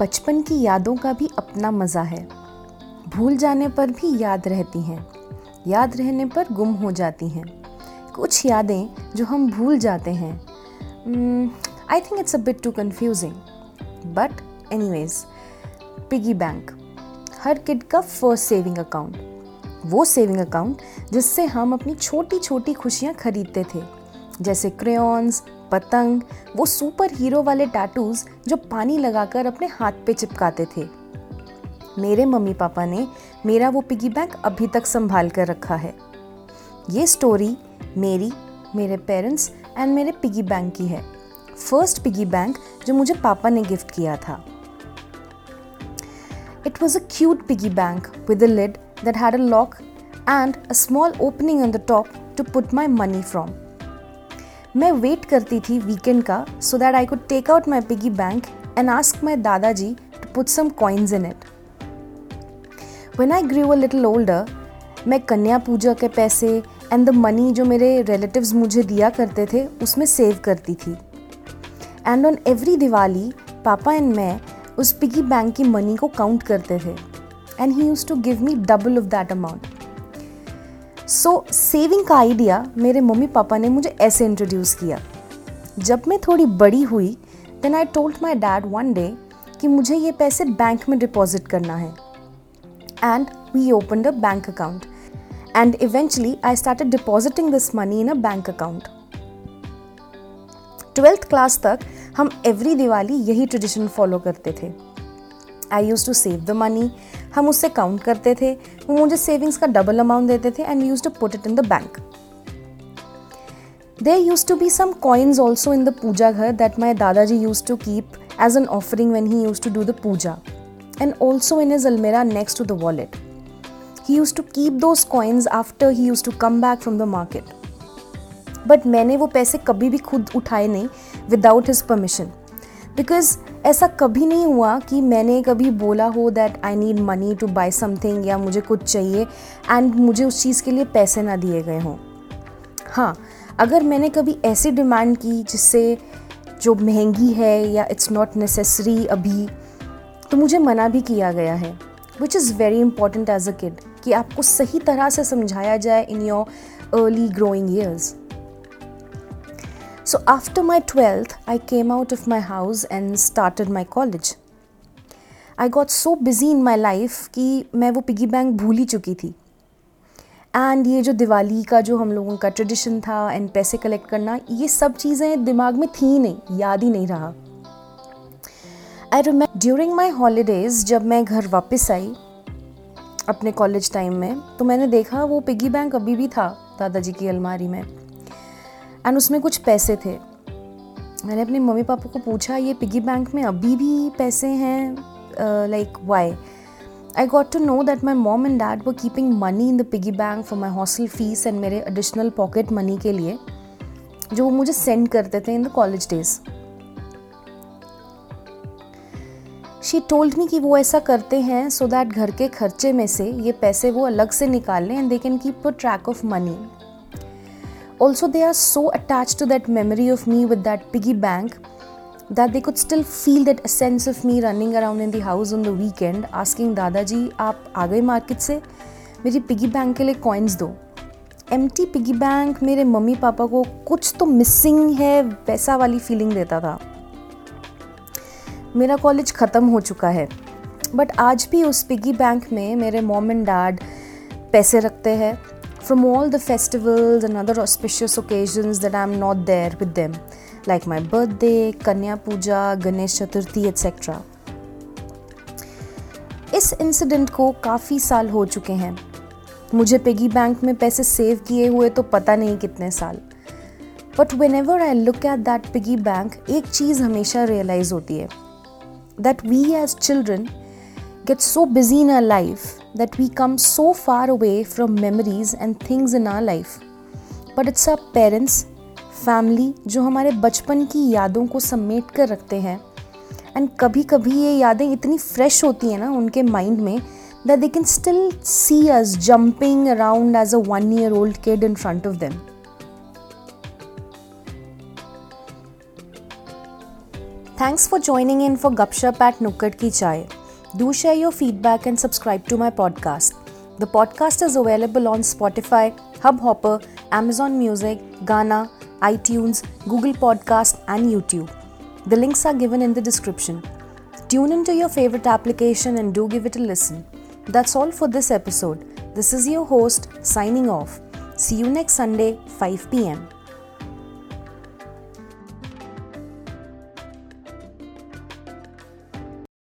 बचपन की यादों का भी अपना मज़ा है। भूल जाने पर भी याद रहती हैं। याद रहने पर गुम हो जाती हैं। कुछ यादें जो हम भूल जाते हैं। I think it's a bit too confusing but anyways piggy bank her kid का फ़र्स्ट सेविंग अकाउंट वो सेविंग अकाउंट जिससे हम अपनी छोटी छोटी खुशियाँ खरीदते थे। जैसे क्रेयॉन्स पतंग वो सुपर हीरो वाले टैटूज जो पानी लगाकर अपने हाथ पे चिपकाते थे। मेरे मम्मी पापा ने मेरा वो पिगी बैंक अभी तक संभाल कर रखा है। ये स्टोरी मेरी, मेरे पेरेंट्स एंड मेरे पिगी बैंक की है। फ़र्स्ट पिगी बैंक जो मुझे पापा ने गिफ्ट किया था। It was a cute piggy bank with a lid that had a lock and a small opening on the top to put my money from मैं wait करती थी वीकेंड का so that I could take out my piggy bank and ask my dadaji to put some coins in it when I grew a little older मैं कन्या पूजा के पैसे and the money जो मेरे relatives मुझे दिया करते थे, उसमें सेव करती थी. एंड ऑन एवरी दिवाली, पापा एंड मैं उस पिगी बैंक की मनी को काउंट करते थे. And he used to give me double of that amount so so, saving का आइडिया मेरे मम्मी पापा ने मुझे ऐसे इंट्रोड्यूस किया। जब मैं थोड़ी बड़ी हुई then I told my dad one day कि मुझे ये पैसे बैंक में डिपॉजिट करना है। And we open a bank account and eventually I start depositing this money in a bank account twelfth class तक हम एवरी दिवाली यही ट्रेडिशन फॉलो करते थे। I used to save the money हम उससे काउंट करते थे। वो मुझे सेविंग्स का डबल अमाउंट देते थे and used to put it in the bank there used to be some coins also in the puja ghar that my dadaji used to keep as an offering when he used to do the puja. And also in is almirah next to the wallet he used to keep those coins after he used to come back from the market but मैंने वो पैसे कभी भी खुद उठाए नहीं without his permission because ऐसा कभी नहीं हुआ कि मैंने कभी बोला हो that I need money to buy something या मुझे कुछ चाहिए एंड मुझे उस चीज़ के लिए पैसे ना दिए गए हों। हाँ अगर मैंने कभी ऐसी डिमांड की जिससे जो महँगी है या इट्स नॉट नेसेसरी अभी तो मुझे मना भी किया गया है which is very important as a kid कि आपको सही तरह से समझाया जाए in your early growing years So after my 12th, I came out of my house and started my college. I got so busy in my life कि मैं वो पिगी बैंक भूल ही चुकी थी। एंड ये जो दिवाली का जो हम लोगों का ट्रेडिशन था एंड पैसे कलेक्ट करना ये सब चीज़ें दिमाग में थी नहीं याद ही नहीं रहा। I remember during my holidays जब मैं घर वापस आई अपने कॉलेज टाइम में तो मैंने देखा वो पिगी बैंक अभी भी था दादाजी की अलमारी में। एंड उसमें कुछ पैसे थे। मैंने अपने मम्मी पापा को पूछा, ये पिगी बैंक में अभी भी पैसे हैं? Like why I got to know that my mom and dad वो keeping money in the piggy bank for my hostel fees and मेरे एडिशनल पॉकेट मनी के लिए, जो वो मुझे सेंड करते थे in the college days she told me कि वो ऐसा करते हैं सो so दैट घर के खर्चे में से ये पैसे वो अलग से निकाल लें and they can keep a track of money Also, they are so attached to that memory of me with that piggy bank that they could still feel that sense of me running around in the house on the weekend asking दादाजी आप आ गए market से मेरी piggy bank के लिए coins दो empty piggy bank मेरे mummy papa को कुछ तो मिसिंग है वैसा वाली फीलिंग देता था मेरा कॉलेज ख़त्म हो चुका है बट आज भी उस पिगी बैंक में मेरे मॉम एंड डैड पैसे रखते हैं from all the festivals and other auspicious occasions that I'm not there with them, like my birthday, Kanya Puja, Ganesh Chaturthi, etc. इस इंसिडेंट को काफ़ी साल हो चुके हैं मुझे पिगी बैंक में पैसे सेव किए हुए तो पता नहीं कितने साल but whenever I look at that piggy bank एक चीज़ हमेशा रियलाइज़ होती है that we as children get so busy in our life that we come so far away from memories and things in our life. But it's our parents, family जो हमारे बचपन की यादों को समेट कर रखते हैं एंड कभी कभी ये यादें इतनी फ्रेश होती हैं ना उनके माइंड में that they can still see us jumping around as a one year old kid in front of them Thanks for joining in for Gupshup at Nukkad Ki Chai. Do share your feedback and subscribe to my podcast. The podcast is available on Spotify, Hubhopper, Amazon Music, Ghana, iTunes, Google Podcast, and YouTube. The links are given in the description. Tune into your favorite application and do give it a listen. That's all for this episode. This is your host signing off. See you next Sunday, 5 pm.